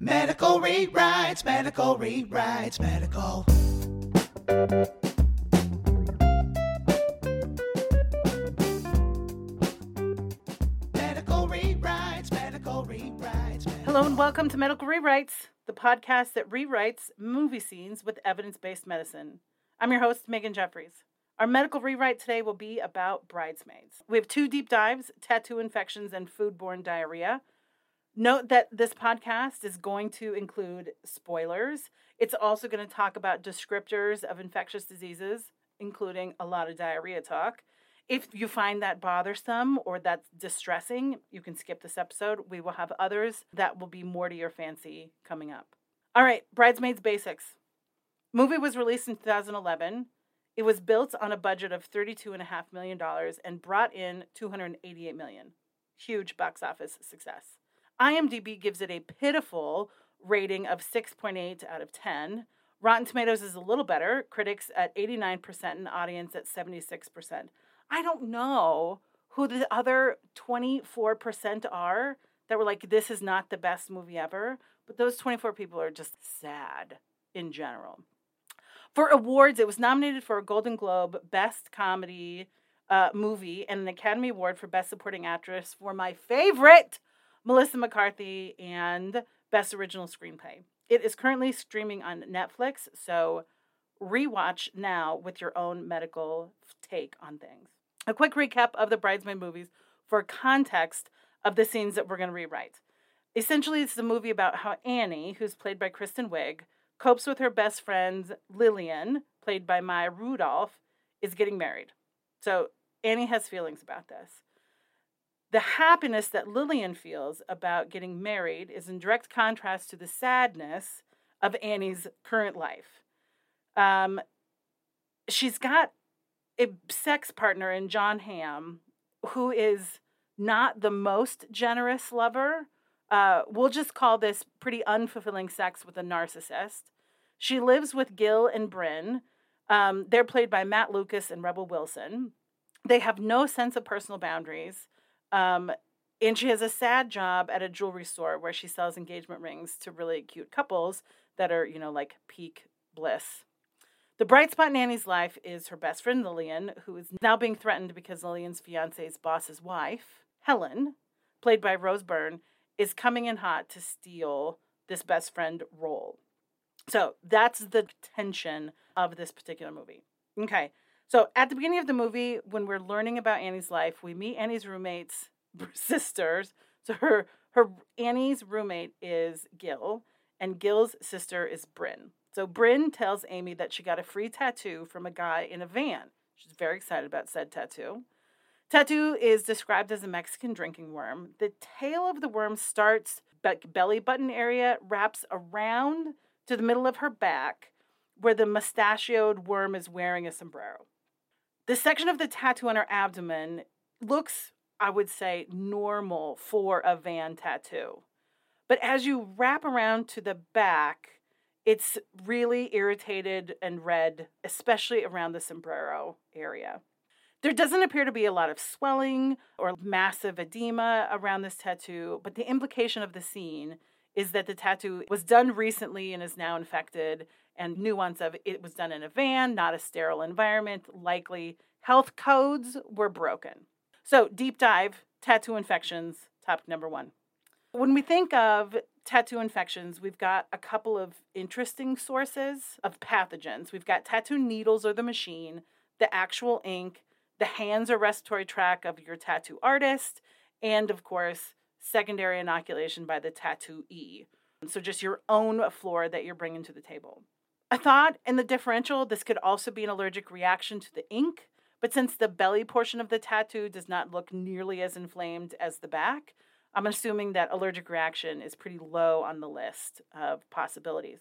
Medical rewrites, medical rewrites, medical. Medical rewrites, medical rewrites. Hello and welcome to Medical Rewrites, the podcast that rewrites movie scenes with evidence based medicine. I'm your host, Megan Jeffries. Our medical rewrite today will be about bridesmaids. We have two deep dives tattoo infections and foodborne diarrhea. Note that this podcast is going to include spoilers. It's also going to talk about descriptors of infectious diseases, including a lot of diarrhea talk. If you find that bothersome or that's distressing, you can skip this episode. We will have others that will be more to your fancy coming up. All right, Bridesmaids Basics. Movie was released in 2011. It was built on a budget of $32.5 million and brought in 288 million. Huge box office success. IMDb gives it a pitiful rating of 6.8 out of 10. Rotten Tomatoes is a little better, critics at 89% and audience at 76%. I don't know who the other 24% are that were like, this is not the best movie ever, but those 24 people are just sad in general. For awards, it was nominated for a Golden Globe Best Comedy uh, Movie and an Academy Award for Best Supporting Actress for my favorite, Melissa McCarthy, and Best Original Screenplay. It is currently streaming on Netflix, so rewatch now with your own medical take on things. A quick recap of the Bridesmaid movies for context of the scenes that we're going to rewrite. Essentially, it's a movie about how Annie, who's played by Kristen Wiig, copes with her best friend Lillian, played by Maya Rudolph, is getting married. So Annie has feelings about this. The happiness that Lillian feels about getting married is in direct contrast to the sadness of Annie's current life. Um, she's got a sex partner in Jon Hamm who is not the most generous lover. Uh, we'll just call this pretty unfulfilling sex with a narcissist. She lives with Gil and Brynn. Um, they're played by Matt Lucas and Rebel Wilson. They have no sense of personal boundaries. Um, and she has a sad job at a jewelry store where she sells engagement rings to really cute couples that are, you know, like peak bliss. The bright spot in Annie's life is her best friend Lillian, who is now being threatened because Lillian's fiance's boss's wife, Helen, played by Rose Byrne, is coming in hot to steal this best friend role. So that's the tension of this particular movie. Okay. So at the beginning of the movie, when we're learning about Annie's life, we meet Annie's roommate's sisters. So her her Annie's roommate is Gil, and Gil's sister is Brynn. So Brynn tells Annie that she got a free tattoo from a guy in a van. She's very excited about said tattoo. Tattoo is described as a Mexican drinking worm. The tail of the worm starts belly button area, wraps around to the middle of her back, where the mustachioed worm is wearing a sombrero. The section of the tattoo on her abdomen looks, I would say, normal for a van tattoo. But as you wrap around to the back, it's really irritated and red, especially around the sombrero area. There doesn't appear to be a lot of swelling or massive edema around this tattoo, but the implication of the scene is that the tattoo was done recently and is now infected, and nuance of it was done in a van, not a sterile environment. Likely health codes were broken. So, deep dive tattoo infections, topic number one. When we think of tattoo infections, we've got a couple of interesting sources of pathogens. We've got tattoo needles or the machine, the actual ink, the hands or respiratory tract of your tattoo artist, and of course, secondary inoculation by the tattooee. So, just your own flora that you're bringing to the table. I thought in the differential, this could also be an allergic reaction to the ink, but since the belly portion of the tattoo does not look nearly as inflamed as the back, I'm assuming that allergic reaction is pretty low on the list of possibilities.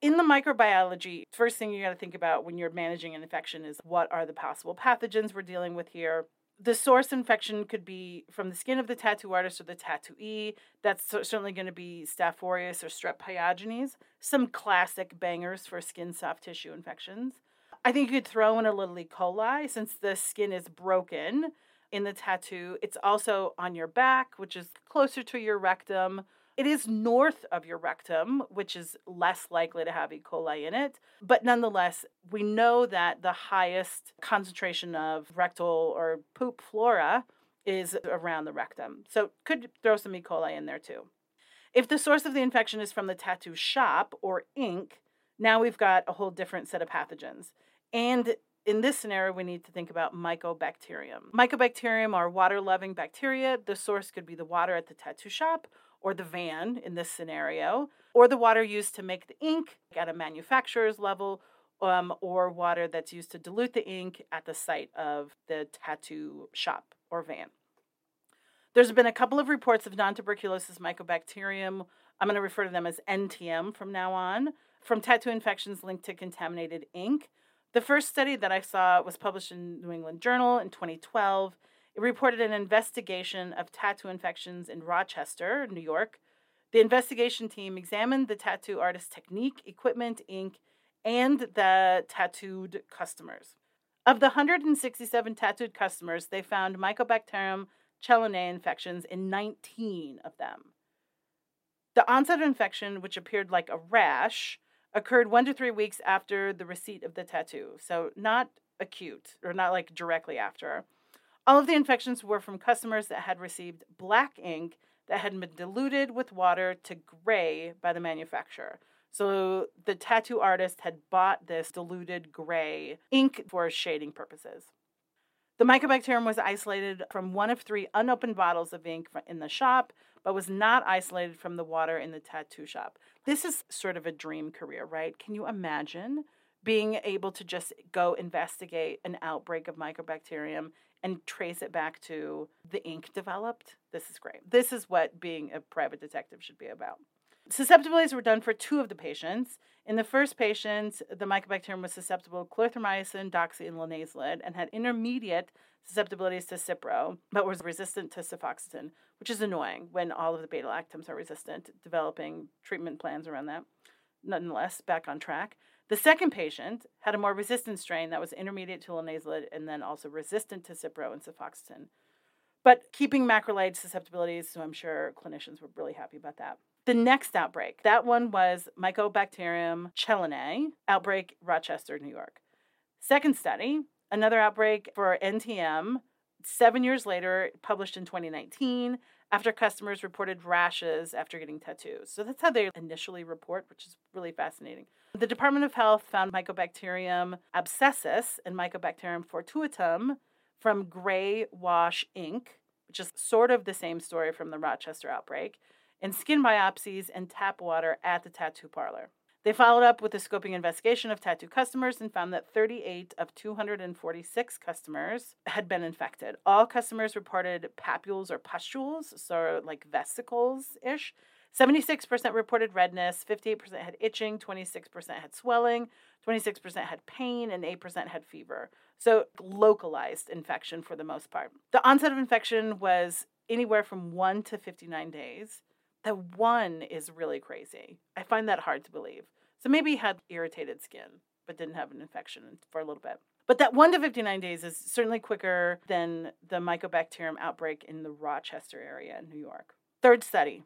In the microbiology, first thing you got to think about when you're managing an infection is what are the possible pathogens we're dealing with here. The source infection could be from the skin of the tattoo artist or the tattooee. That's certainly going to be Staph aureus or Strep pyogenes, some classic bangers for skin soft tissue infections. I think you could throw in a little E. coli since the skin is broken in the tattoo. It's also on your back, which is closer to your rectum. It is north of your rectum, which is less likely to have E. coli in it. But nonetheless, we know that the highest concentration of rectal or poop flora is around the rectum. So could throw some E. coli in there too. If the source of the infection is from the tattoo shop or ink, now we've got a whole different set of pathogens. And in this scenario, we need to think about mycobacterium. Mycobacterium are water loving bacteria. The source could be the water at the tattoo shop or the van in this scenario, or the water used to make the ink at a manufacturer's level, um, or water that's used to dilute the ink at the site of the tattoo shop or van. There's been a couple of reports of non tuberculosis mycobacterium. I'm going to refer to them as NTM from now on, from tattoo infections linked to contaminated ink. The first study that I saw was published in New England Journal in 2012. It reported an investigation of tattoo infections in Rochester, New York. The investigation team examined the tattoo artist's technique, equipment, ink, and the tattooed customers. Of the 167 tattooed customers, they found Mycobacterium chelonae infections in 19 of them. The onset of infection, which appeared like a rash, occurred one to three weeks after the receipt of the tattoo. So, not acute or not like directly after. All of the infections were from customers that had received black ink that had been diluted with water to gray by the manufacturer. So, the tattoo artist had bought this diluted gray ink for shading purposes. The mycobacterium was isolated from one of three unopened bottles of ink in the shop, but was not isolated from the water in the tattoo shop. This is sort of a dream career, right? Can you imagine being able to just go investigate an outbreak of mycobacterium and trace it back to the ink developed? This is great. This is what being a private detective should be about. Susceptibilities were done for two of the patients. In the first patient, the mycobacterium was susceptible to clarithromycin, doxy, and linezolid and had intermediate susceptibilities to Cipro, but was resistant to cefoxitin, which is annoying when all of the beta lactams are resistant, developing treatment plans around that. Nonetheless, back on track. The second patient had a more resistant strain that was intermediate to linezolid and then also resistant to Cipro and cefoxitin. But keeping macrolide susceptibilities, so I'm sure clinicians were really happy about that. The next outbreak, that one was Mycobacterium chelonae outbreak, Rochester, New York. Second study, another outbreak for NTM, seven years later, published in 2019, after customers reported rashes after getting tattoos. So that's how they initially report, which is really fascinating. The Department of Health found Mycobacterium abscessus and Mycobacterium fortuitum from gray wash ink, which is sort of the same story from the Rochester outbreak, in skin biopsies and tap water at the tattoo parlor. They followed up with a scoping investigation of tattoo customers and found that 38 of 246 customers had been infected. All customers reported papules or pustules, so like vesicles ish. 76% reported redness, 58% had itching, 26% had swelling, 26% had pain, and 8% had fever. So, localized infection for the most part. The onset of infection was anywhere from 1 to 59 days. The one is really crazy. I find that hard to believe. So maybe he had irritated skin, but didn't have an infection for a little bit. But that 1 to 59 days is certainly quicker than the Mycobacterium outbreak in the Rochester area in New York. Third study.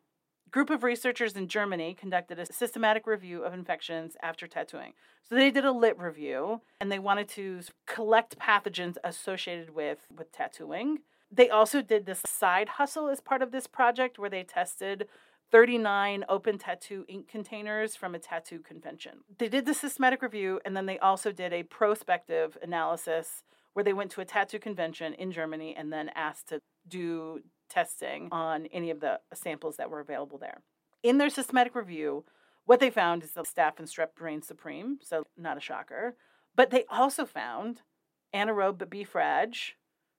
Group of researchers in Germany conducted a systematic review of infections after tattooing. So they did a lit review and they wanted to collect pathogens associated with, with tattooing they also did this side hustle as part of this project where they tested 39 open tattoo ink containers from a tattoo convention. They did the systematic review and then they also did a prospective analysis where they went to a tattoo convention in Germany and then asked to do testing on any of the samples that were available there. In their systematic review, what they found is the staph and strep reign supreme, so not a shocker. But they also found anaerobe B.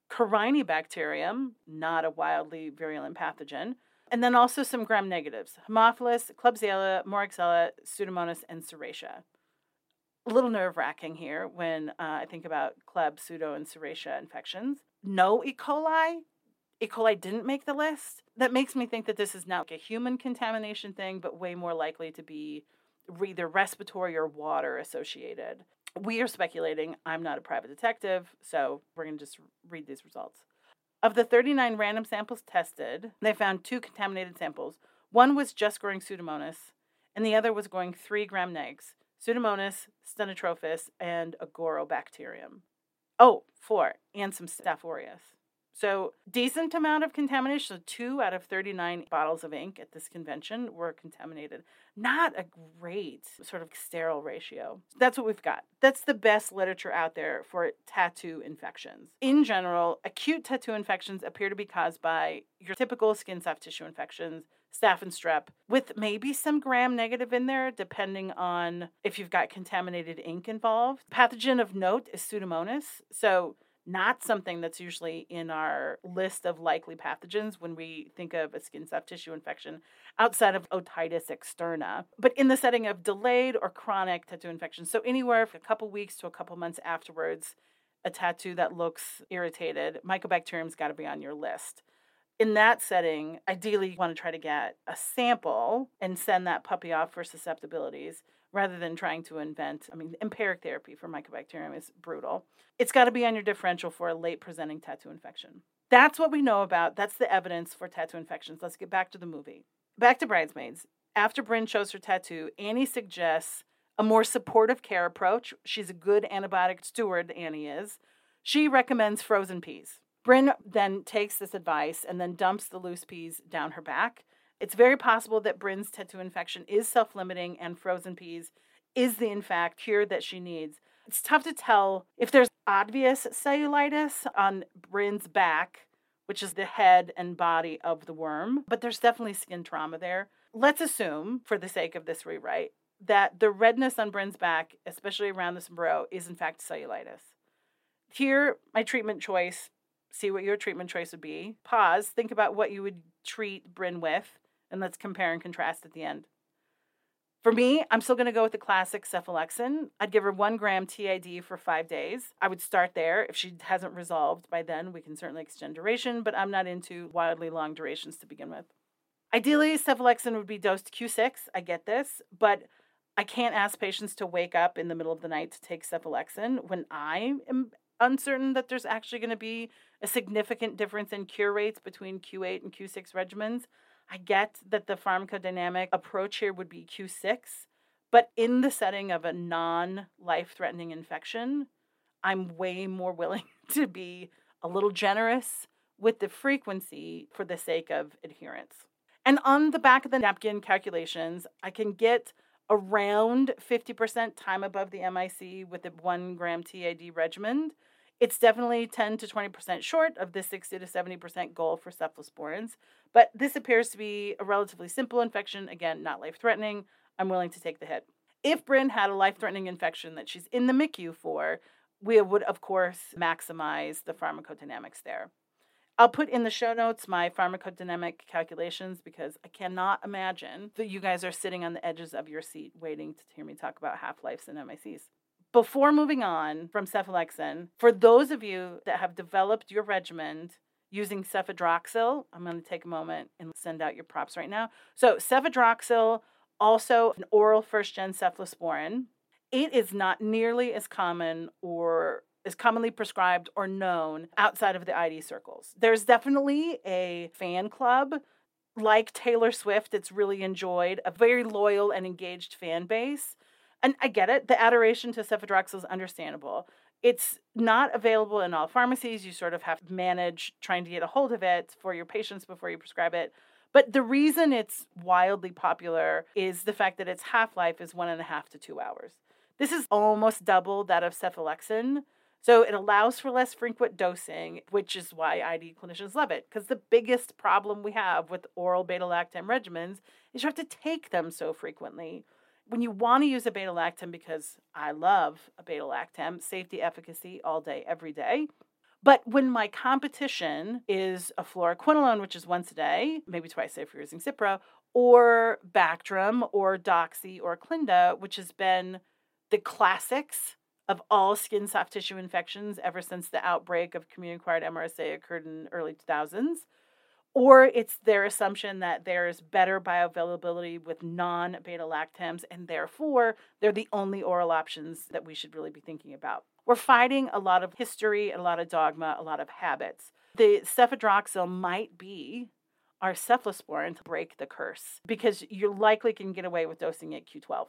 frag, Corynebacterium, not a wildly virulent pathogen, and then also some gram negatives Haemophilus, Klebsiella, Moraxella, Pseudomonas, and Serratia. A little nerve wracking here when uh, I think about Kleb, Pseudo, and Serratia infections. No E. coli. E. coli didn't make the list. That makes me think that this is not like a human contamination thing, but way more likely to be either respiratory or water associated we are speculating. I'm not a private detective, so we're going to just read these results. Of the 39 random samples tested, they found two contaminated samples. One was just growing Pseudomonas, and the other was growing three gram negs Pseudomonas, Stenotrophes, and Agrobacterium. Oh, four, and some Staph aureus. So, decent amount of contamination. So, two out of 39 bottles of ink at this convention were contaminated. Not a great sort of sterile ratio. That's what we've got. That's the best literature out there for tattoo infections. In general, acute tattoo infections appear to be caused by your typical skin soft tissue infections, staph and strep, with maybe some gram negative in there, depending on if you've got contaminated ink involved. Pathogen of note is Pseudomonas. So, not something that's usually in our list of likely pathogens when we think of a skin soft tissue infection outside of otitis externa, but in the setting of delayed or chronic tattoo infection. So, anywhere from a couple weeks to a couple months afterwards, a tattoo that looks irritated, mycobacterium's got to be on your list. In that setting, ideally, you want to try to get a sample and send that puppy off for susceptibilities rather than trying to invent. I mean, empiric therapy for mycobacterium is brutal. It's got to be on your differential for a late presenting tattoo infection. That's what we know about. That's the evidence for tattoo infections. Let's get back to the movie. Back to Bridesmaids. After Brynn shows her tattoo, Annie suggests a more supportive care approach. She's a good antibiotic steward, Annie is. She recommends frozen peas. Brynn then takes this advice and then dumps the loose peas down her back. It's very possible that Brynn's tattoo infection is self limiting and frozen peas is the, in fact, cure that she needs. It's tough to tell if there's obvious cellulitis on Brynn's back, which is the head and body of the worm, but there's definitely skin trauma there. Let's assume, for the sake of this rewrite, that the redness on Brynn's back, especially around the sombrero, is in fact cellulitis. Here, my treatment choice see what your treatment choice would be. Pause, think about what you would treat Brynn with, and let's compare and contrast at the end. For me, I'm still going to go with the classic cephalexin. I'd give her one gram TID for five days. I would start there. If she hasn't resolved by then, we can certainly extend duration, but I'm not into wildly long durations to begin with. Ideally, cephalexin would be dosed Q6. I get this, but I can't ask patients to wake up in the middle of the night to take cephalexin when I am uncertain that there's actually going to be a significant difference in cure rates between Q8 and Q6 regimens. I get that the pharmacodynamic approach here would be Q6, but in the setting of a non life threatening infection, I'm way more willing to be a little generous with the frequency for the sake of adherence. And on the back of the napkin calculations, I can get around 50% time above the MIC with the one gram TID regimen. It's definitely 10 to 20% short of the 60 to 70% goal for cephalosporins, but this appears to be a relatively simple infection. Again, not life threatening. I'm willing to take the hit. If Brynn had a life threatening infection that she's in the MICU for, we would, of course, maximize the pharmacodynamics there. I'll put in the show notes my pharmacodynamic calculations because I cannot imagine that you guys are sitting on the edges of your seat waiting to hear me talk about half lives and MICs. Before moving on from cephalexin, for those of you that have developed your regimen using cefadroxil, I'm going to take a moment and send out your props right now. So, cefadroxil, also an oral first gen cephalosporin, it is not nearly as common or is commonly prescribed or known outside of the ID circles. There's definitely a fan club like Taylor Swift, it's really enjoyed, a very loyal and engaged fan base and I get it. The adoration to cefadroxil is understandable. It's not available in all pharmacies. You sort of have to manage trying to get a hold of it for your patients before you prescribe it. But the reason it's wildly popular is the fact that its half life is one and a half to two hours. This is almost double that of cephalexin. So it allows for less frequent dosing, which is why ID clinicians love it. Because the biggest problem we have with oral beta lactam regimens is you have to take them so frequently when you want to use a beta lactam, because I love a beta lactam, safety, efficacy all day, every day. But when my competition is a fluoroquinolone, which is once a day, maybe twice if you're using Cipro, or Bactrim or Doxy or Clinda, which has been the classics of all skin soft tissue infections ever since the outbreak of community acquired MRSA occurred in early 2000s or it's their assumption that there's better bioavailability with non beta lactams, and therefore they're the only oral options that we should really be thinking about. We're fighting a lot of history, a lot of dogma, a lot of habits. The cefadroxil might be our cephalosporin to break the curse because you likely can get away with dosing it Q12.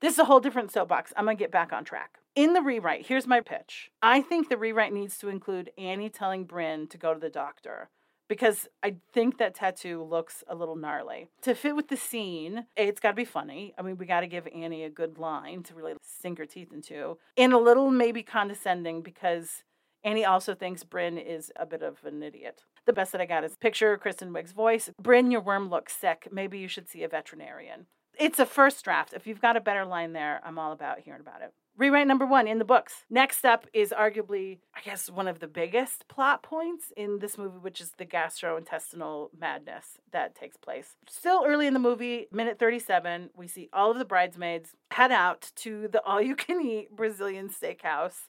This is a whole different soapbox. I'm going to get back on track. In the rewrite, here's my pitch. I think the rewrite needs to include Annie telling Brynn to go to the doctor because I think that tattoo looks a little gnarly. To fit with the scene, it's got to be funny. I mean, we got to give Annie a good line to really sink her teeth into, and a little maybe condescending because Annie also thinks Brynn is a bit of an idiot. The best that I got is picture Kristen Wiig's voice. Brynn, your worm looks sick. Maybe you should see a veterinarian. It's a first draft. If you've got a better line there, I'm all about hearing about it. Rewrite number one in the books. Next up is arguably, I guess, one of the biggest plot points in this movie, which is the gastrointestinal madness that takes place. Still early in the movie, minute 37, we see all of the bridesmaids head out to the all you can eat Brazilian steakhouse.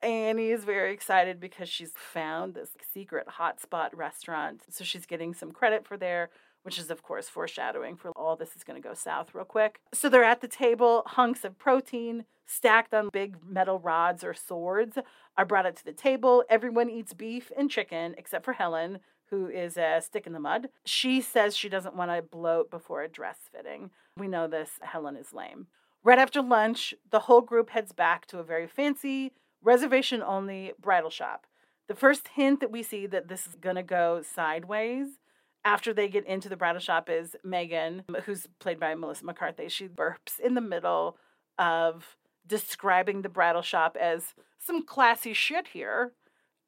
Annie is very excited because she's found this secret hotspot restaurant. So she's getting some credit for there which is, of course, foreshadowing for all this is going to go south real quick. So they're at the table, hunks of protein stacked on big metal rods or swords are brought up to the table. Everyone eats beef and chicken except for Helen, who is a stick in the mud. She says she doesn't want to bloat before a dress fitting. We know this, Helen is lame. Right after lunch, the whole group heads back to a very fancy, reservation only bridal shop. The first hint that we see that this is going to go sideways after they get into the bridal shop is Megan, who's played by Melissa McCarthy. She burps in the middle of describing the bridal shop as some classy shit here.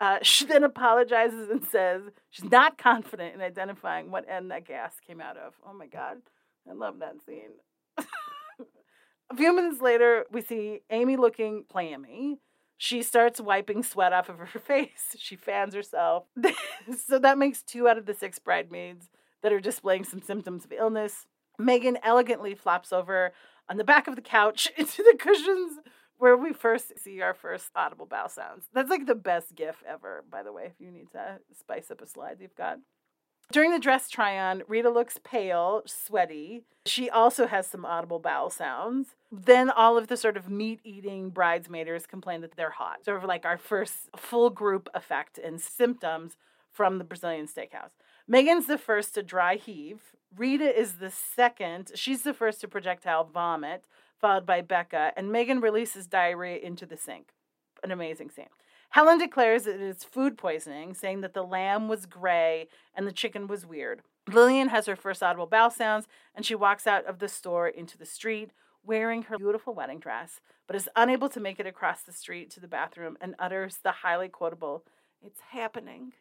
Uh, she then apologizes and says she's not confident in identifying what end that gas came out of. Oh my God. I love that scene. A few minutes later, we see Annie looking clammy. She starts wiping sweat off of her face. She fans herself. so that makes two out of the six bridesmaids that are displaying some symptoms of illness. Megan elegantly flops over on the back of the couch into the cushions where we first see our first audible bowel sounds. That's like the best gif ever, by the way, if you need to spice up a slide you've got. During the dress try on, Rita looks pale, sweaty. She also has some audible bowel sounds. Then all of the sort of meat eating bridesmaiders complain that they're hot. Sort of like our first full group effect and symptoms from the Brazilian steakhouse. Megan's the first to dry heave. Rita is the second. She's the first to projectile vomit, followed by Becca. And Megan releases diarrhea into the sink. An amazing scene. Helen declares it is food poisoning, saying that the lamb was gray and the chicken was weird. Lillian has her first audible bowel sounds, and she walks out of the store into the street wearing her beautiful wedding dress, but is unable to make it across the street to the bathroom and utters the highly quotable, It's happening.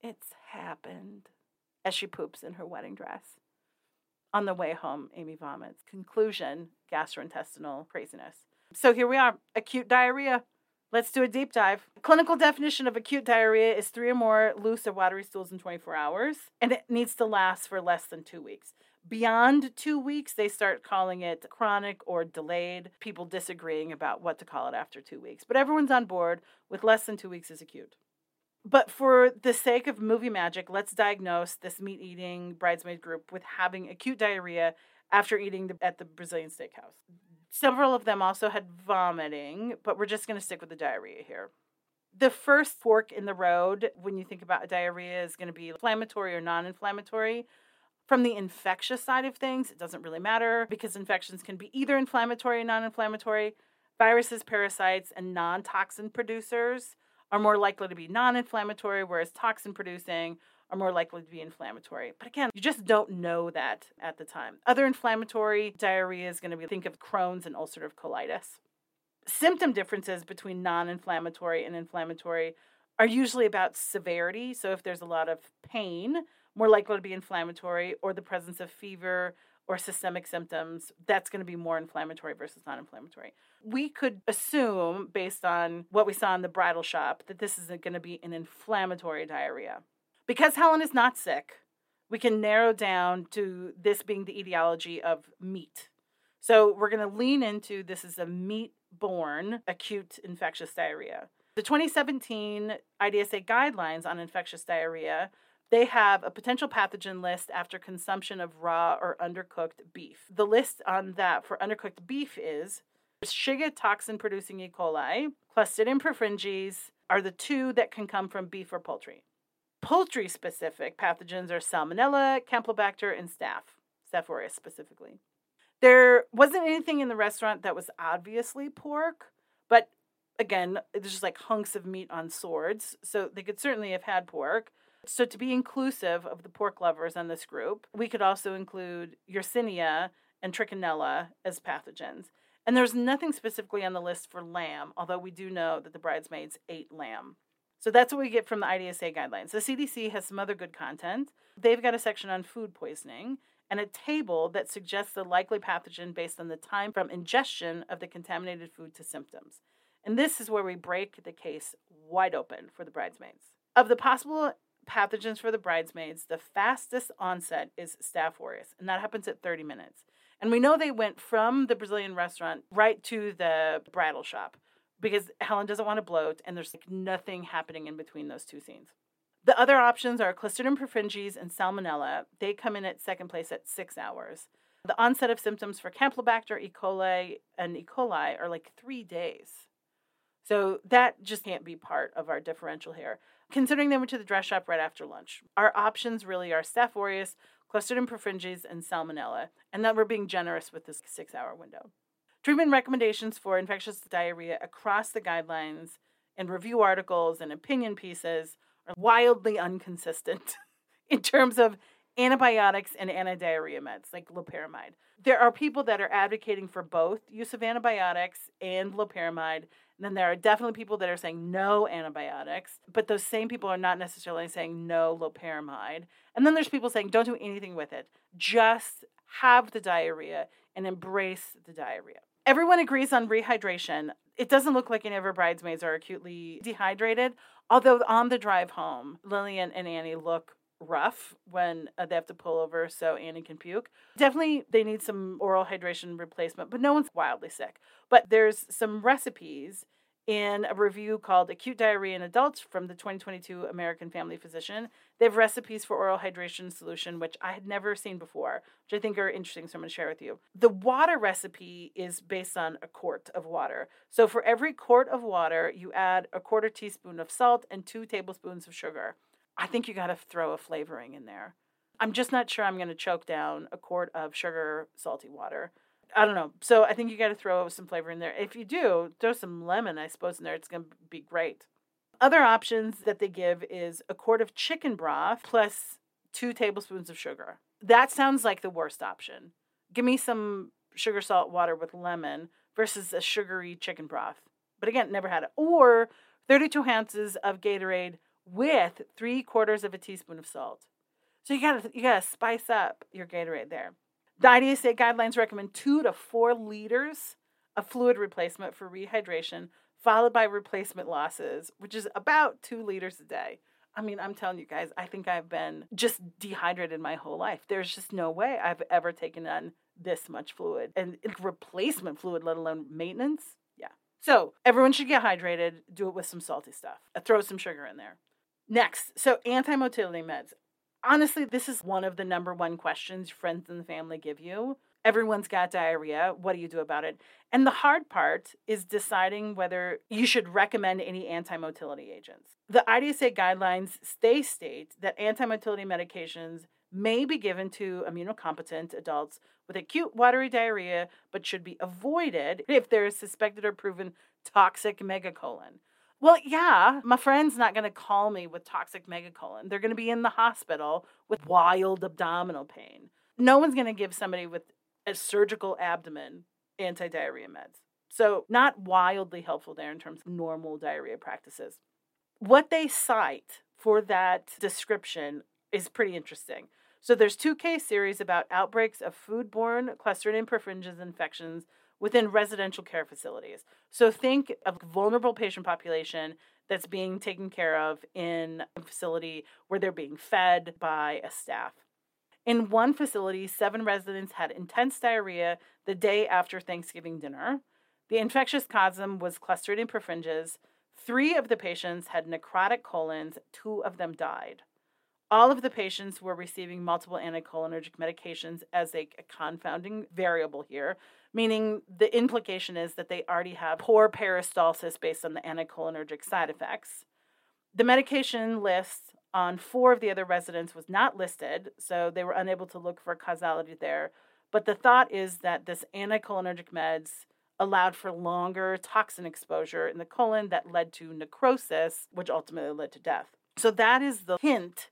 It's happened, as she poops in her wedding dress. On the way home, Annie vomits. Conclusion gastrointestinal craziness. So here we are acute diarrhea. Let's do a deep dive. Clinical definition of acute diarrhea is three or more loose or watery stools in 24 hours, and it needs to last for less than two weeks. Beyond two weeks, they start calling it chronic or delayed, people disagreeing about what to call it after two weeks. But everyone's on board with less than two weeks is acute. But for the sake of movie magic, let's diagnose this meat eating bridesmaid group with having acute diarrhea after eating at the Brazilian steakhouse. Several of them also had vomiting, but we're just going to stick with the diarrhea here. The first fork in the road when you think about diarrhea is going to be inflammatory or non inflammatory. From the infectious side of things, it doesn't really matter because infections can be either inflammatory or non inflammatory. Viruses, parasites, and non toxin producers are more likely to be non inflammatory, whereas toxin producing are more likely to be inflammatory. But again, you just don't know that at the time. Other inflammatory diarrhea is going to be think of Crohn's and ulcerative colitis. Symptom differences between non inflammatory and inflammatory are usually about severity. So if there's a lot of pain, more likely to be inflammatory, or the presence of fever or systemic symptoms, that's going to be more inflammatory versus non inflammatory. We could assume, based on what we saw in the bridal shop, that this is going to be an inflammatory diarrhea. Because Helen is not sick, we can narrow down to this being the etiology of meat. So we're going to lean into this is a meat borne acute infectious diarrhea. The 2017 IDSA guidelines on infectious diarrhea, they have a potential pathogen list after consumption of raw or undercooked beef. The list on that for undercooked beef is Shiga toxin producing E. coli, Clostridium perfringens are the two that can come from beef or poultry. Poultry specific pathogens are Salmonella, Campylobacter, and Staph, Staph aureus specifically. There wasn't anything in the restaurant that was obviously pork, but again, there's just like hunks of meat on swords, so they could certainly have had pork. So, to be inclusive of the pork lovers on this group, we could also include Yersinia and Trichinella as pathogens. And there's nothing specifically on the list for lamb, although we do know that the bridesmaids ate lamb. So that's what we get from the IDSA guidelines. The CDC has some other good content. They've got a section on food poisoning and a table that suggests the likely pathogen based on the time from ingestion of the contaminated food to symptoms. And this is where we break the case wide open for the bridesmaids. Of the possible pathogens for the bridesmaids, the fastest onset is Staph aureus, and that happens at 30 minutes. And we know they went from the Brazilian restaurant right to the bridal shop because Helen doesn't want to bloat, and there's like nothing happening in between those two scenes. The other options are Clostridium perfringens and Salmonella. They come in at second place at six hours. The onset of symptoms for Campylobacter, E. coli, and E. coli are like three days. So that just can't be part of our differential here. Considering they went to the dress shop right after lunch, our options really are Staph aureus, Clostridium perfringens, and Salmonella, and that we're being generous with this six hour window. Treatment recommendations for infectious diarrhea across the guidelines and review articles and opinion pieces are wildly inconsistent in terms of antibiotics and anti-diarrhea meds like loperamide. There are people that are advocating for both use of antibiotics and loperamide. And then there are definitely people that are saying no antibiotics, but those same people are not necessarily saying no loperamide. And then there's people saying don't do anything with it. Just have the diarrhea and embrace the diarrhea. Everyone agrees on rehydration. It doesn't look like any of her bridesmaids are acutely dehydrated, although on the drive home, Lillian and Annie look rough when uh, they have to pull over so Annie can puke. Definitely they need some oral hydration replacement, but no one's wildly sick. But there's some recipes in a review called Acute Diarrhea in Adults from the 2022 American Family Physician. They have recipes for oral hydration solution, which I had never seen before, which I think are interesting, so I'm going to share with you. The water recipe is based on a quart of water. So for every quart of water, you add a quarter teaspoon of salt and two tablespoons of sugar. I think you got to throw a flavoring in there. I'm just not sure I'm going to choke down a quart of sugar, salty water. I don't know. So I think you got to throw some flavor in there. If you do, throw some lemon, I suppose, in there. It's going to be great. Other options that they give is a quart of chicken broth plus two tablespoons of sugar. That sounds like the worst option. Give me some sugar, salt, water with lemon versus a sugary chicken broth. But again, never had it. Or 32 ounces of Gatorade with three quarters of a teaspoon of salt. So you gotta you gotta spice up your Gatorade there. The IDSA guidelines recommend two to four liters of fluid replacement for rehydration, followed by replacement losses, which is about two liters a day. I mean, I'm telling you guys, I think I've been just dehydrated my whole life. There's just no way I've ever taken on this much fluid and replacement fluid, let alone maintenance. Yeah. So everyone should get hydrated. Do it with some salty stuff. Uh, throw some sugar in there. Next, so anti motility meds. Honestly, this is one of the number one questions friends and family give you. Everyone's got diarrhea. What do you do about it? And the hard part is deciding whether you should recommend any anti motility agents. The IDSA guidelines they state that anti motility medications may be given to immunocompetent adults with acute watery diarrhea, but should be avoided if there is suspected or proven toxic megacolon. Well, yeah, my friend's not going to call me with toxic megacolon. They're going to be in the hospital with wild abdominal pain. No one's going to give somebody with a surgical abdomen anti diarrhea meds. So, not wildly helpful there in terms of normal diarrhea practices. What they cite for that description is pretty interesting. So, there's two case series about outbreaks of foodborne Clostridium perfringens infections within residential care facilities. So think of vulnerable patient population that's being taken care of in a facility where they're being fed by a staff. In one facility, seven residents had intense diarrhea the day after Thanksgiving dinner. The infectious causum was Clostridium perfringens. Three of the patients had necrotic colons, two of them died. All of the patients were receiving multiple anticholinergic medications as a confounding variable here meaning the implication is that they already have poor peristalsis based on the anticholinergic side effects. The medication list on four of the other residents was not listed, so they were unable to look for causality there. But the thought is that this anticholinergic meds allowed for longer toxin exposure in the colon that led to necrosis, which ultimately led to death. So that is the hint.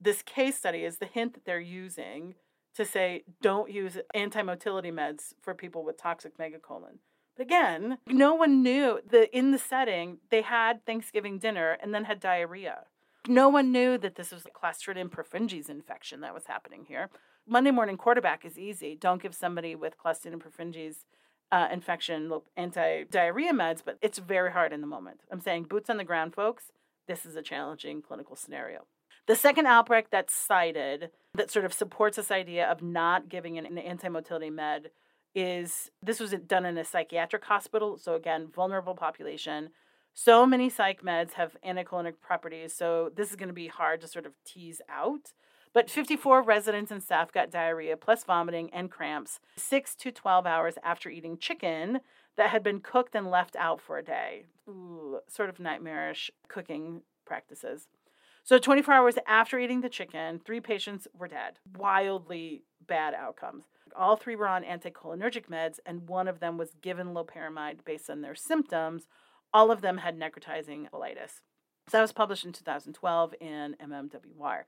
This case study is the hint that they're using to say don't use anti-motility meds for people with toxic megacolon. But again, no one knew that in the setting they had Thanksgiving dinner and then had diarrhea. No one knew that this was a Clostridium perfringens infection that was happening here. Monday morning quarterback is easy. Don't give somebody with Clostridium perfringens uh, infection anti diarrhea meds, but it's very hard in the moment. I'm saying boots on the ground, folks. This is a challenging clinical scenario. The second outbreak that's cited that sort of supports this idea of not giving an, an anti motility med is this was done in a psychiatric hospital. So, again, vulnerable population. So many psych meds have anticholinergic properties. So, this is going to be hard to sort of tease out. But 54 residents and staff got diarrhea plus vomiting and cramps 6 to 12 hours after eating chicken that had been cooked and left out for a day. Ooh, sort of nightmarish cooking practices. So, 24 hours after eating the chicken, three patients were dead. Wildly bad outcomes. All three were on anticholinergic meds, and one of them was given loperamide based on their symptoms. All of them had necrotizing colitis. So that was published in 2012 in MMWR.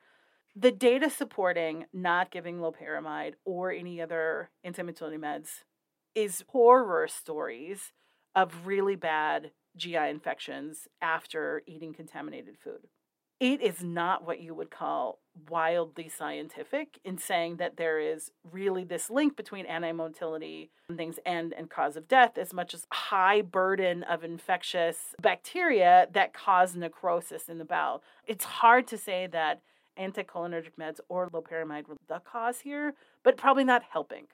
The data supporting not giving loperamide or any other anti-motility meds is horror stories of really bad GI infections after eating contaminated food it is not what you would call wildly scientific in saying that there is really this link between anti-motility and things and and cause of death as much as high burden of infectious bacteria that cause necrosis in the bowel. It's hard to say that anticholinergic meds or loperamide were the cause here, but probably not helping.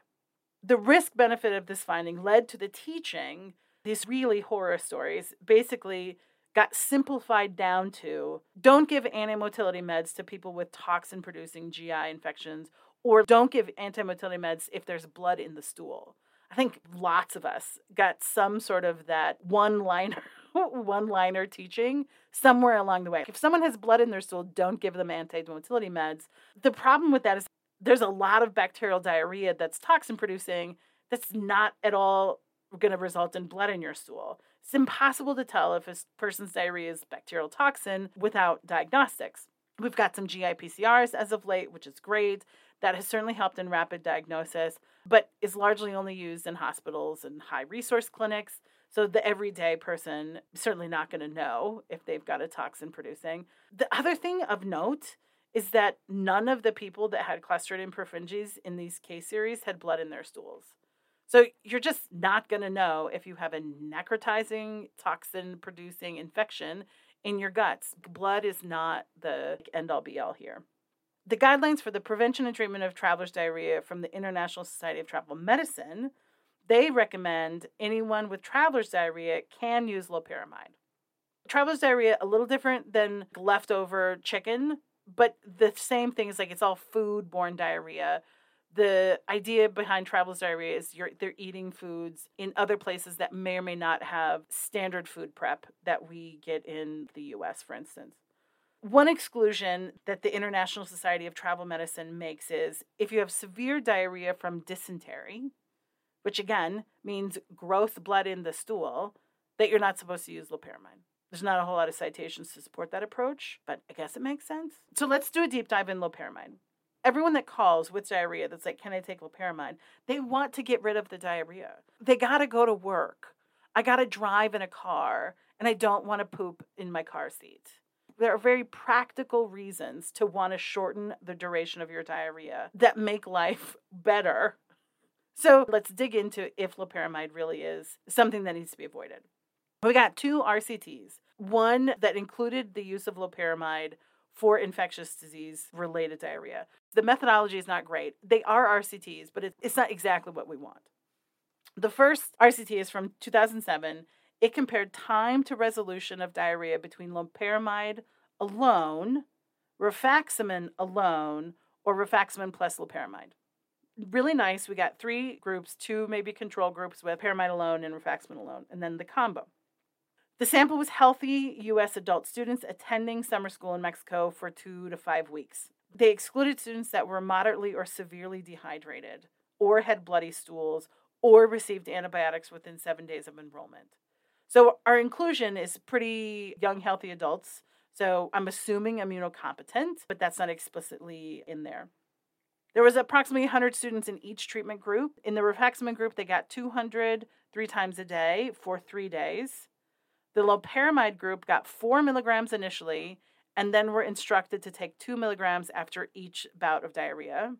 The risk benefit of this finding led to the teaching these really horror stories, basically got simplified down to don't give anti-motility meds to people with toxin producing GI infections or don't give anti-motility meds if there's blood in the stool. I think lots of us got some sort of that one liner one liner teaching somewhere along the way. If someone has blood in their stool, don't give them anti-motility meds. The problem with that is there's a lot of bacterial diarrhea that's toxin producing that's not at all going to result in blood in your stool. It's impossible to tell if a person's diarrhea is bacterial toxin without diagnostics. We've got some GI PCRs as of late, which is great. That has certainly helped in rapid diagnosis, but is largely only used in hospitals and high resource clinics. So the everyday person certainly not going to know if they've got a toxin producing. The other thing of note is that none of the people that had Clostridium perfringens in these case series had blood in their stools. So you're just not going to know if you have a necrotizing, toxin producing infection in your guts. Blood is not the end all be all here. The guidelines for the prevention and treatment of traveler's diarrhea from the International Society of Travel Medicine, they recommend anyone with traveler's diarrhea can use loperamide. Traveler's diarrhea a little different than leftover chicken, but the same thing is like it's all food-borne diarrhea the idea behind traveler's diarrhea is you're they're eating foods in other places that may or may not have standard food prep that we get in the US, for instance. One exclusion that the International Society of Travel Medicine makes is if you have severe diarrhea from dysentery, which again means growth blood in the stool, that you're not supposed to use loperamide. There's not a whole lot of citations to support that approach, but I guess it makes sense. So let's do a deep dive in loperamide everyone that calls with diarrhea that's like, can I take loperamide? They want to get rid of the diarrhea. They got to go to work. I got to drive in a car and I don't want to poop in my car seat. There are very practical reasons to want to shorten the duration of your diarrhea that make life better. So let's dig into if loperamide really is something that needs to be avoided. We got two RCTs, one that included the use of loperamide for infectious disease related diarrhea. The methodology is not great. They are RCTs, but it's not exactly what we want. The first RCT is from 2007. It compared time to resolution of diarrhea between loperamide alone, rifaximin alone, or rifaximin plus loperamide. Really nice. We got three groups, two maybe control groups with loperamide alone and rifaximin alone, and then the combo. The sample was healthy U.S. adult students attending summer school in Mexico for two to five weeks. They excluded students that were moderately or severely dehydrated, or had bloody stools, or received antibiotics within seven days of enrollment. So our inclusion is pretty young, healthy adults. So I'm assuming immunocompetent, but that's not explicitly in there. There was approximately 100 students in each treatment group. In the rifaximin group, they got 200 three times a day for three days. The loperamide group got four milligrams initially and then were instructed to take two milligrams after each bout of diarrhea.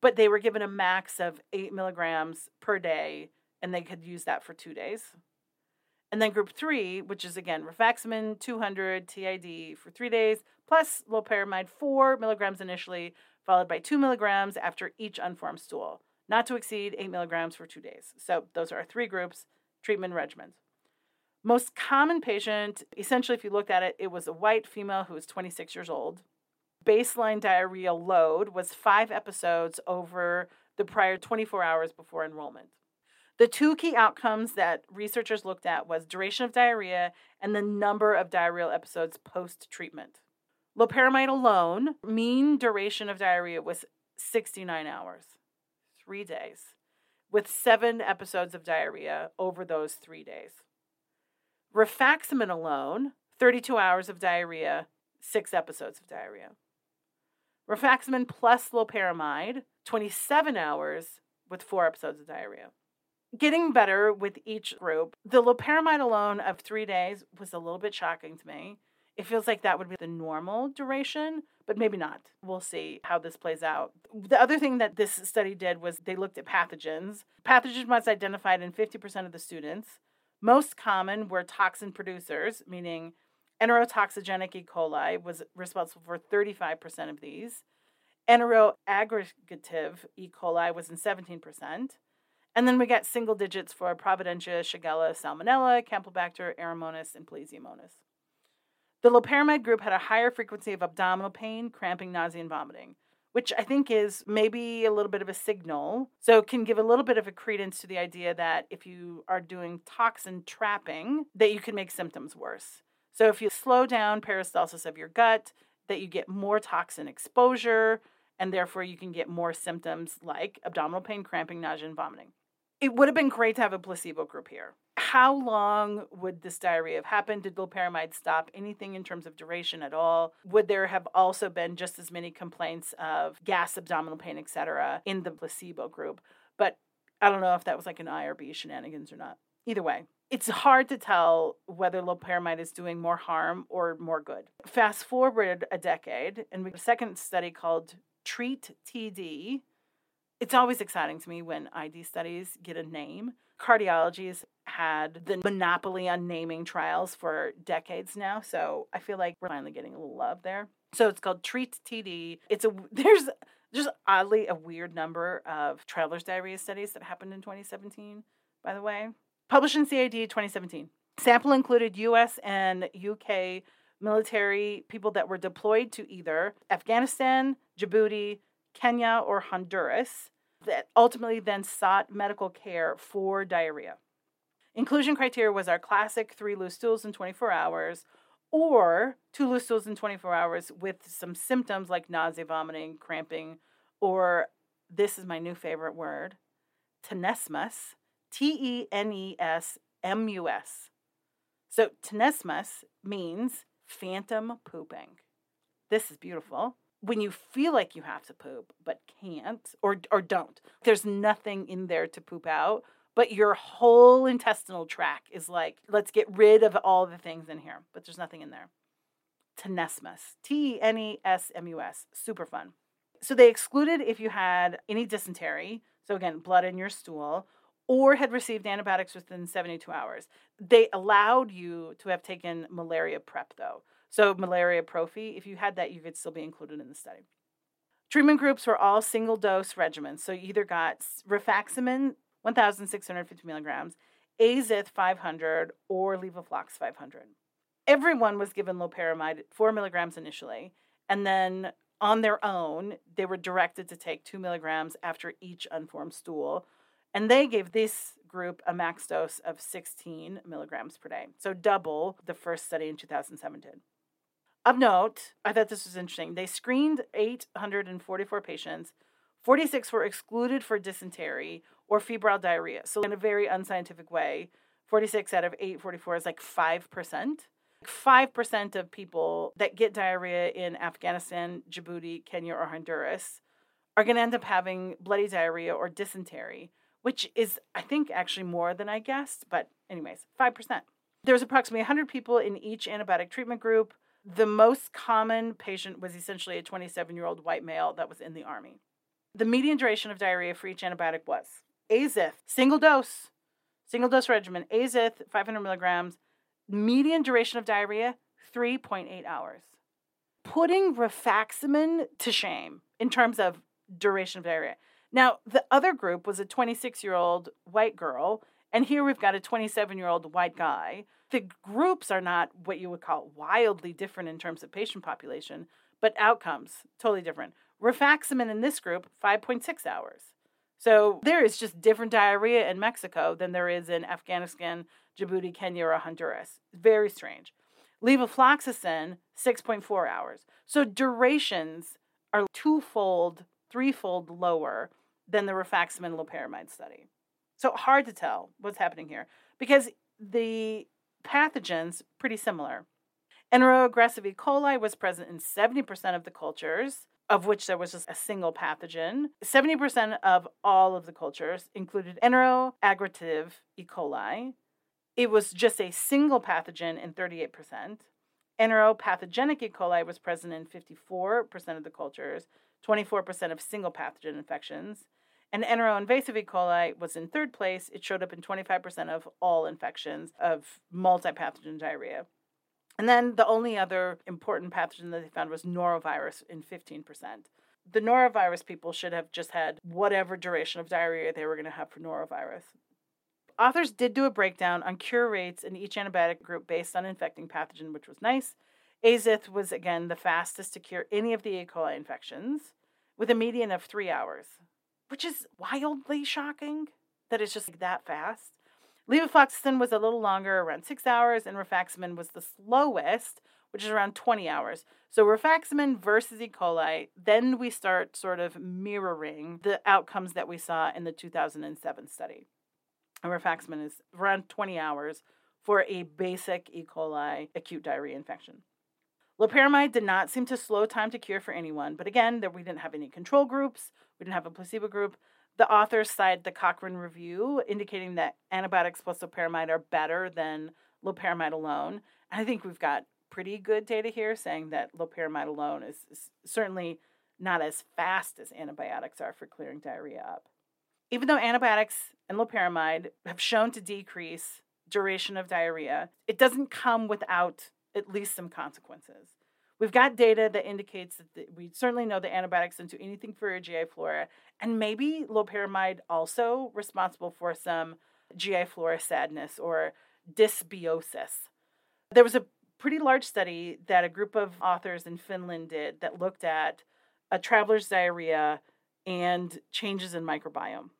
But they were given a max of eight milligrams per day and they could use that for two days. And then group three, which is again rifaximin 200 TID for three days, plus loperamide 4 milligrams initially, followed by 2 milligrams after each unformed stool, not to exceed 8 milligrams for two days. So those are our three groups, treatment regimens. Most common patient, essentially, if you looked at it, it was a white female who was 26 years old. Baseline diarrhea load was five episodes over the prior 24 hours before enrollment. The two key outcomes that researchers looked at was duration of diarrhea and the number of diarrheal episodes post treatment. Loperamide alone, mean duration of diarrhea was 69 hours, three days, with seven episodes of diarrhea over those three days. Rifaximin alone, 32 hours of diarrhea, six episodes of diarrhea. Rifaximin plus loperamide, 27 hours with four episodes of diarrhea. Getting better with each group. The loperamide alone of three days was a little bit shocking to me. It feels like that would be the normal duration, but maybe not. We'll see how this plays out. The other thing that this study did was they looked at pathogens. Pathogen was identified in 50% of the students. Most common were toxin producers, meaning enterotoxigenic E. coli was responsible for 35% of these. Enteroaggregative E. coli was in 17%. And then we got single digits for Providencia, Shigella, Salmonella, Campylobacter, Aeromonas, and Plesiomonas. The loperamide group had a higher frequency of abdominal pain, cramping, nausea, and vomiting, which I think is maybe a little bit of a signal. So it can give a little bit of a credence to the idea that if you are doing toxin trapping, that you can make symptoms worse. So if you slow down peristalsis of your gut, that you get more toxin exposure, and therefore you can get more symptoms like abdominal pain, cramping, nausea, and vomiting. It would have been great to have a placebo group here. How long would this diarrhea have happened? Did loperamide stop anything in terms of duration at all? Would there have also been just as many complaints of gas, abdominal pain, etc., in the placebo group? But I don't know if that was like an IRB shenanigans or not. Either way, it's hard to tell whether loperamide is doing more harm or more good. Fast forward a decade, and we have a second study called Treat TD. It's always exciting to me when ID studies get a name. Cardiology has had the monopoly on naming trials for decades now, so I feel like we're finally getting a little love there. So it's called Treat TD. It's a there's just oddly a weird number of travelers diarrhea studies that happened in 2017, by the way. Published in CID 2017. Sample included US and UK military people that were deployed to either Afghanistan, Djibouti, Kenya, or Honduras that ultimately then sought medical care for diarrhea. Inclusion criteria was our classic three loose stools in 24 hours or two loose stools in 24 hours with some symptoms like nausea, vomiting, cramping, or this is my new favorite word, tenesmus, T E N E S M U S. So tenesmus means phantom pooping. This is beautiful. When you feel like you have to poop but can't or or don't. There's nothing in there to poop out, but your whole intestinal tract is like, let's get rid of all the things in here, but there's nothing in there. Tenesmus. T E N E S M U S. Super fun. So they excluded if you had any dysentery, so again, blood in your stool, or had received antibiotics within 72 hours. They allowed you to have taken malaria prep, though. So, malaria prophy, if you had that, you could still be included in the study. Treatment groups were all single dose regimens. So, you either got rifaximin, 1,650 milligrams, Azith 500, or Levoflox 500. Everyone was given loperamide, 4 milligrams initially, and then on their own, they were directed to take 2 milligrams after each unformed stool and they gave this group a max dose of 16 milligrams per day. So double the first study in 2007 did. Of note, I thought this was interesting. They screened 844 patients. 46 were excluded for dysentery or febrile diarrhea. So, in a very unscientific way, 46 out of 844 is like 5%. 5% of people that get diarrhea in Afghanistan, Djibouti, Kenya, or Honduras are going to end up having bloody diarrhea or dysentery, which is, I think, actually more than I guessed. But, anyways, 5%. There's approximately 100 people in each antibiotic treatment group. The most common patient was essentially a 27 year old white male that was in the army. The median duration of diarrhea for each antibiotic was Azith, single dose, single dose regimen, Azith, 500 milligrams, median duration of diarrhea, 3.8 hours. Putting rifaximin to shame in terms of duration of diarrhea. Now, the other group was a 26 year old white girl, and here we've got a 27 year old white guy the groups are not what you would call wildly different in terms of patient population, but outcomes totally different. Rifaximin in this group, 5.6 hours. So there is just different diarrhea in Mexico than there is in Afghanistan, Djibouti, Kenya, or Honduras. Very strange. Levofloxacin, 6.4 hours. So durations are twofold, threefold lower than the rifaximin loperamide study. So hard to tell what's happening here because the pathogens pretty similar. Enteroaggregative E. coli was present in 70% of the cultures, of which there was just a single pathogen. 70% of all of the cultures included enteroaggregative E. coli. It was just a single pathogen in 38%. Enteropathogenic E. coli was present in 54% of the cultures, 24% of single pathogen infections. And enteroinvasive E. coli was in third place. It showed up in 25% of all infections of multi-pathogen diarrhea. And then the only other important pathogen that they found was norovirus in 15%. The norovirus people should have just had whatever duration of diarrhea they were going to have for norovirus. Authors did do a breakdown on cure rates in each antibiotic group based on infecting pathogen, which was nice. Azith was again the fastest to cure any of the E. coli infections with a median of three hours which is wildly shocking that it's just like that fast. Levofloxacin was a little longer, around six hours, and rifaximin was the slowest, which is around 20 hours. So rifaximin versus E. coli, then we start sort of mirroring the outcomes that we saw in the 2007 study. And rifaximin is around 20 hours for a basic E. coli acute diarrhea infection. Loperamide did not seem to slow time to cure for anyone, but again, that we didn't have any control groups, we didn't have a placebo group. The authors cite the Cochrane review indicating that antibiotics plus loperamide are better than loperamide alone. And I think we've got pretty good data here saying that loperamide alone is, is certainly not as fast as antibiotics are for clearing diarrhea up. Even though antibiotics and loperamide have shown to decrease duration of diarrhea, it doesn't come without at least some consequences. We've got data that indicates that the, we certainly know the antibiotics into anything for your GI flora, and maybe loperamide also responsible for some GI flora sadness or dysbiosis. There was a pretty large study that a group of authors in Finland did that looked at a traveler's diarrhea and changes in microbiome.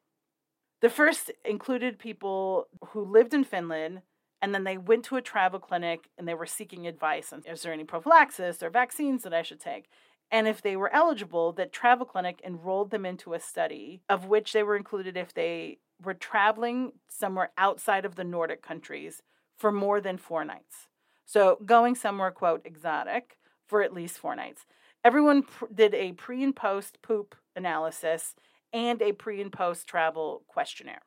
The first included people who lived in Finland and then they went to a travel clinic and they were seeking advice on is there any prophylaxis or vaccines that I should take? And if they were eligible, that travel clinic enrolled them into a study of which they were included if they were traveling somewhere outside of the Nordic countries for more than four nights. So going somewhere, quote, exotic for at least four nights. Everyone pr- did a pre and post poop analysis and a pre and post travel questionnaire.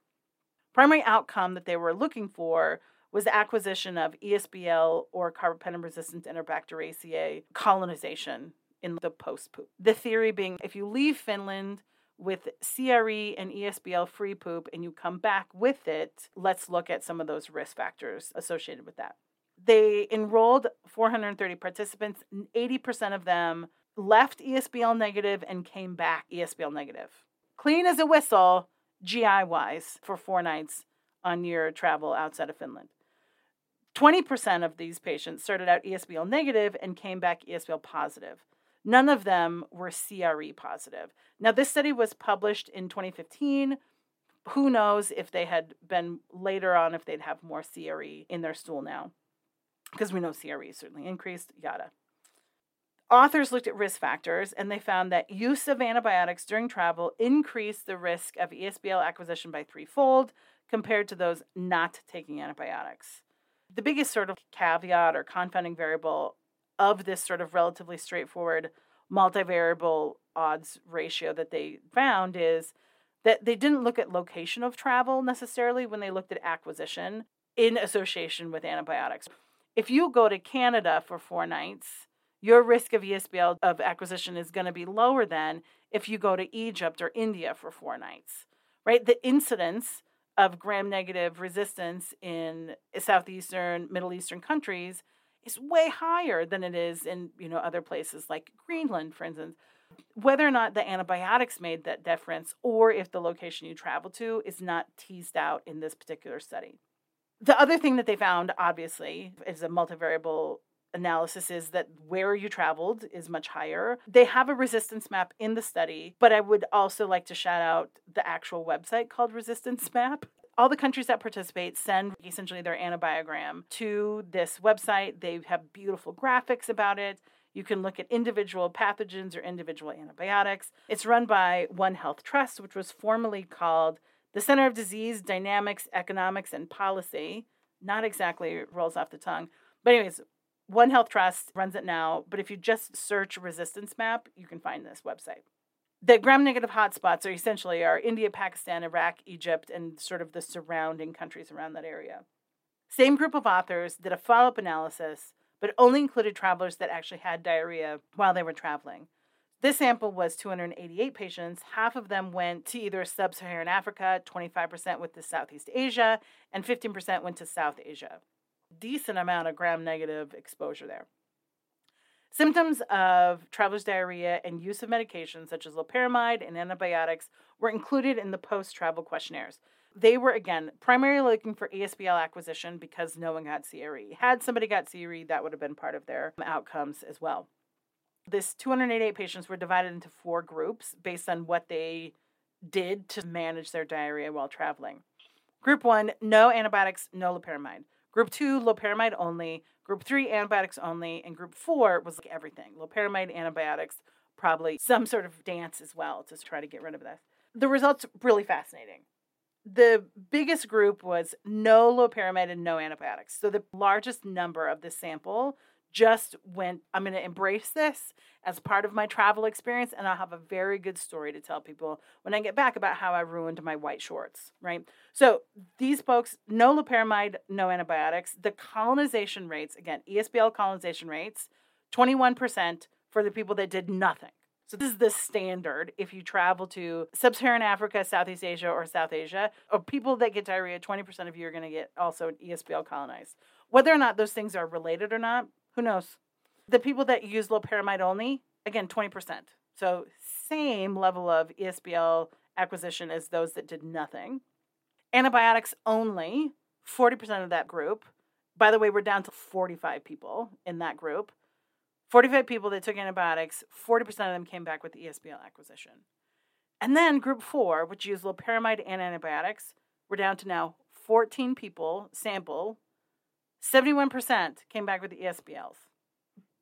Primary outcome that they were looking for was the acquisition of ESBL or carbapenem resistant Enterobacteriaceae colonization in the post poop. The theory being if you leave Finland with CRE and ESBL free poop and you come back with it, let's look at some of those risk factors associated with that. They enrolled 430 participants, 80% of them left ESBL negative and came back ESBL negative. Clean as a whistle, GI wise, for four nights on your travel outside of Finland. 20% of these patients started out ESBL negative and came back ESBL positive. None of them were CRE positive. Now, this study was published in 2015, Who knows if they had been later on, if they'd have more CRE in their stool now. Because we know CRE certainly increased, yada. Authors looked at risk factors and they found that use of antibiotics during travel increased the risk of ESBL acquisition by threefold compared to those not taking antibiotics. The biggest sort of caveat or confounding variable of this sort of relatively straightforward multivariable odds ratio that they found is that they didn't look at location of travel necessarily when they looked at acquisition in association with antibiotics. If you go to Canada for four nights, your risk of ESBL of acquisition is going to be lower than if you go to Egypt or India for four nights, right? The incidence of gram negative resistance in eh, southeastern, Middle Eastern countries is way higher than it is in you know other places like Greenland, for instance. Whether or not the antibiotics made that difference, or if the location you travel to is not teased out in this particular study. The other thing that they found, obviously, is a multivariable analysis is that where you traveled is much higher. They have a resistance map in the study, but I would also like to shout out the actual website called Resistance Map. All the countries that participate send essentially their antibiogram to this website. They have beautiful graphics about it. You can look at individual pathogens or individual antibiotics. It's run by One Health Trust, which was formerly called the Center of Disease Dynamics, Economics, and Policy. Not exactly rolls off the tongue. But, anyways, one Health Trust runs it now, but if you just search resistance map, you can find this website. The gram negative hotspots are essentially are India, Pakistan, Iraq, Egypt, and sort of the surrounding countries around that area. Same group of authors did a follow up analysis, but only included travelers that actually had diarrhea while they were traveling. This sample was 288 patients. Half of them went to either sub Saharan Africa, 25% went to Southeast Asia, and 15% went to South Asia decent amount of gram negative exposure there. Symptoms of traveler's diarrhea and use of medications such as loperamide and antibiotics were included in the post travel questionnaires. They were, again, primarily looking for ESBL acquisition because no one got CRE. Had somebody got CRE, that would have been part of their outcomes as well. This 288 patients were divided into four groups based on what they did to manage their diarrhea while traveling. Group one, no antibiotics, no loperamide. Group two, loperamide only. Group three, antibiotics only. And group four was like everything loperamide, antibiotics, probably some sort of dance as well to try to get rid of this. The results really fascinating. The biggest group was no loperamide and no antibiotics. So the largest number of the sample just went, I'm going to embrace this as part of my travel experience, and I'll have a very good story to tell people when I get back about how I ruined my white shorts, right? So these folks, no loperamide, no antibiotics. The colonization rates, again, ESBL colonization rates, 21% for the people that did nothing. So this is the standard if you travel to sub-Saharan Africa, Southeast Asia, or South Asia, or people that get diarrhea, 20% of you are going to get also ESBL colonized. Whether or not those things are related or not, who knows? The people that use loperamide only, again, 20%. So same level of ESBL acquisition as those that did nothing. Antibiotics only, 40% of that group. By the way, we're down to 45 people in that group. 45 people that took antibiotics, 40% of them came back with ESBL acquisition. And then group four, which used loperamide and antibiotics, we're down to now 14 people sample 71% came back with the ESBLs.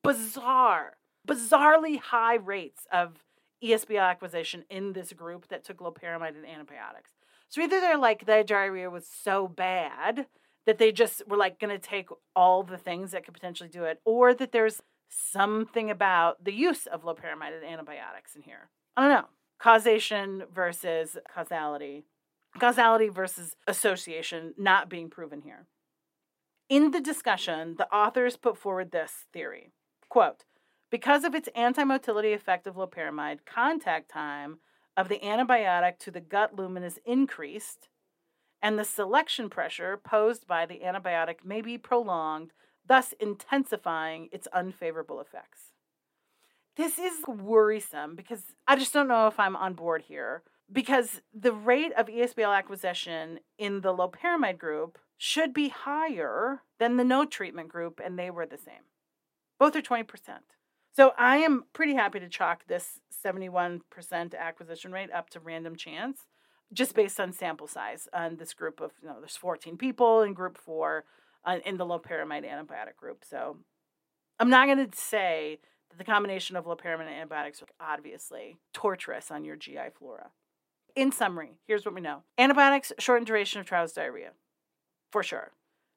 Bizarre, bizarrely high rates of ESBL acquisition in this group that took loperamide and antibiotics. So either they're like the diarrhea was so bad that they just were like going to take all the things that could potentially do it, or that there's something about the use of loperamide and antibiotics in here. I don't know. Causation versus causality. Causality versus association not being proven here. In the discussion, the authors put forward this theory quote, because of its antimotility effect of loperamide, contact time of the antibiotic to the gut lumen is increased, and the selection pressure posed by the antibiotic may be prolonged, thus intensifying its unfavorable effects. This is worrisome because I just don't know if I'm on board here. Because the rate of ESBL acquisition in the loperamide group should be higher than the no treatment group, and they were the same. Both are 20%. So I am pretty happy to chalk this 71% acquisition rate up to random chance. just based on sample size on this group of you know there's 14 people in group four uh, in the loperamide antibiotic group so i'm not going to say that the combination of loperamide and antibiotics are obviously torturous on your gi flora in summary here's what we know antibiotics shorten duration of trials diarrhea for sure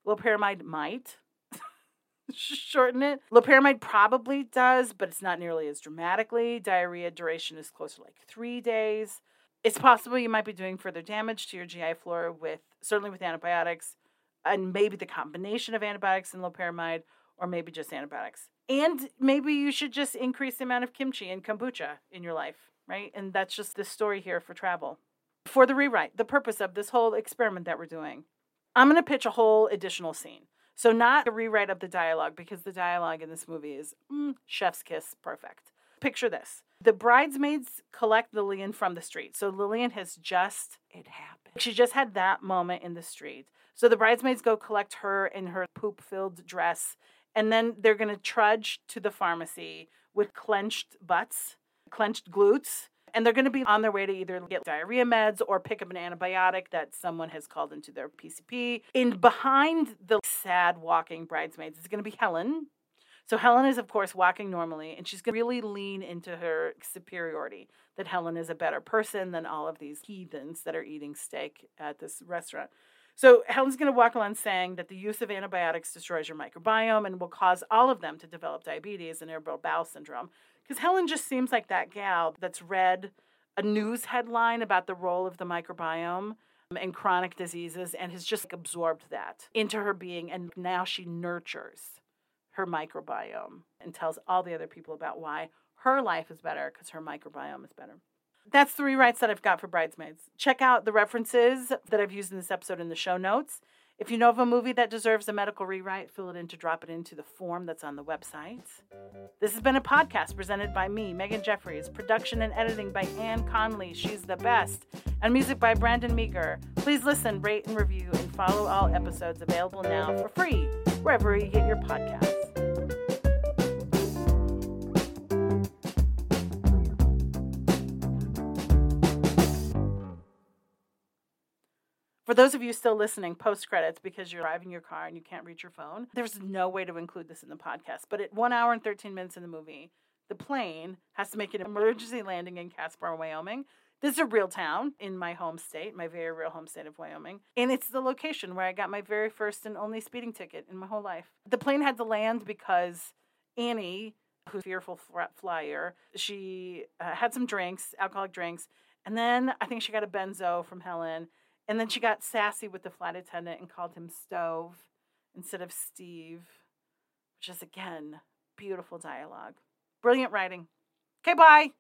loperamide might shorten it. Loperamide probably does, but it's not nearly as dramatically. Diarrhea duration is closer like three days. It's possible you might be doing further damage to your GI flora with certainly with antibiotics, and maybe the combination of antibiotics and loperamide, or maybe just antibiotics. And maybe you should just increase the amount of kimchi and kombucha in your life, right? And that's just the story here for travel. For the rewrite, the purpose of this whole experiment that we're doing, I'm going to pitch a whole additional scene. So, not a rewrite of the dialogue because the dialogue in this movie is mm, chef's kiss perfect. Picture this the bridesmaids collect Lillian from the street. So, Lillian has just, it happened. She just had that moment in the street. So, the bridesmaids go collect her in her poop filled dress, and then they're going to trudge to the pharmacy with clenched butts, clenched glutes, and they're going to be on their way to either get diarrhea meds or pick up an antibiotic that someone has called into their PCP. And behind the sad walking bridesmaids is going to be Helen. So Helen is, of course, walking normally, and she's going to really lean into her superiority that Helen is a better person than all of these heathens that are eating steak at this restaurant. So Helen's going to walk along saying that the use of antibiotics destroys your microbiome and will cause all of them to develop diabetes and irritable bowel syndrome. Because Helen just seems like that gal that's read a news headline about the role of the microbiome um, and chronic diseases and has just absorbed that into her being. And now she nurtures her microbiome and tells all the other people about why her life is better because her microbiome is better. That's the rewrites that I've got for Bridesmaids. Check out the references that I've used in this episode in the show notes. If you know of a movie that deserves a medical rewrite, fill it in to drop it into the form that's on the website. This has been a podcast presented by me, Megan Jeffries, production and editing by Ann Conley, she's the best, and music by Brandon Meager. Please listen, rate, and review, and follow all episodes available now for free wherever you get your podcasts. For those of you still listening post credits because you're driving your car and you can't reach your phone, there's no way to include this in the podcast. But at one hour and 13 minutes in the movie, the plane has to make an emergency landing in Casper, Wyoming. This is a real town in my home state, my very real home state of Wyoming. And it's the location where I got my very first and only speeding ticket in my whole life. The plane had to land because Annie, who's a fearful flyer, she uh, had some drinks, alcoholic drinks. And then I think she got a benzo from Helen. And then she got sassy with the flight attendant and called him Stove instead of Steve, which is again beautiful dialogue. Brilliant writing. Okay, bye.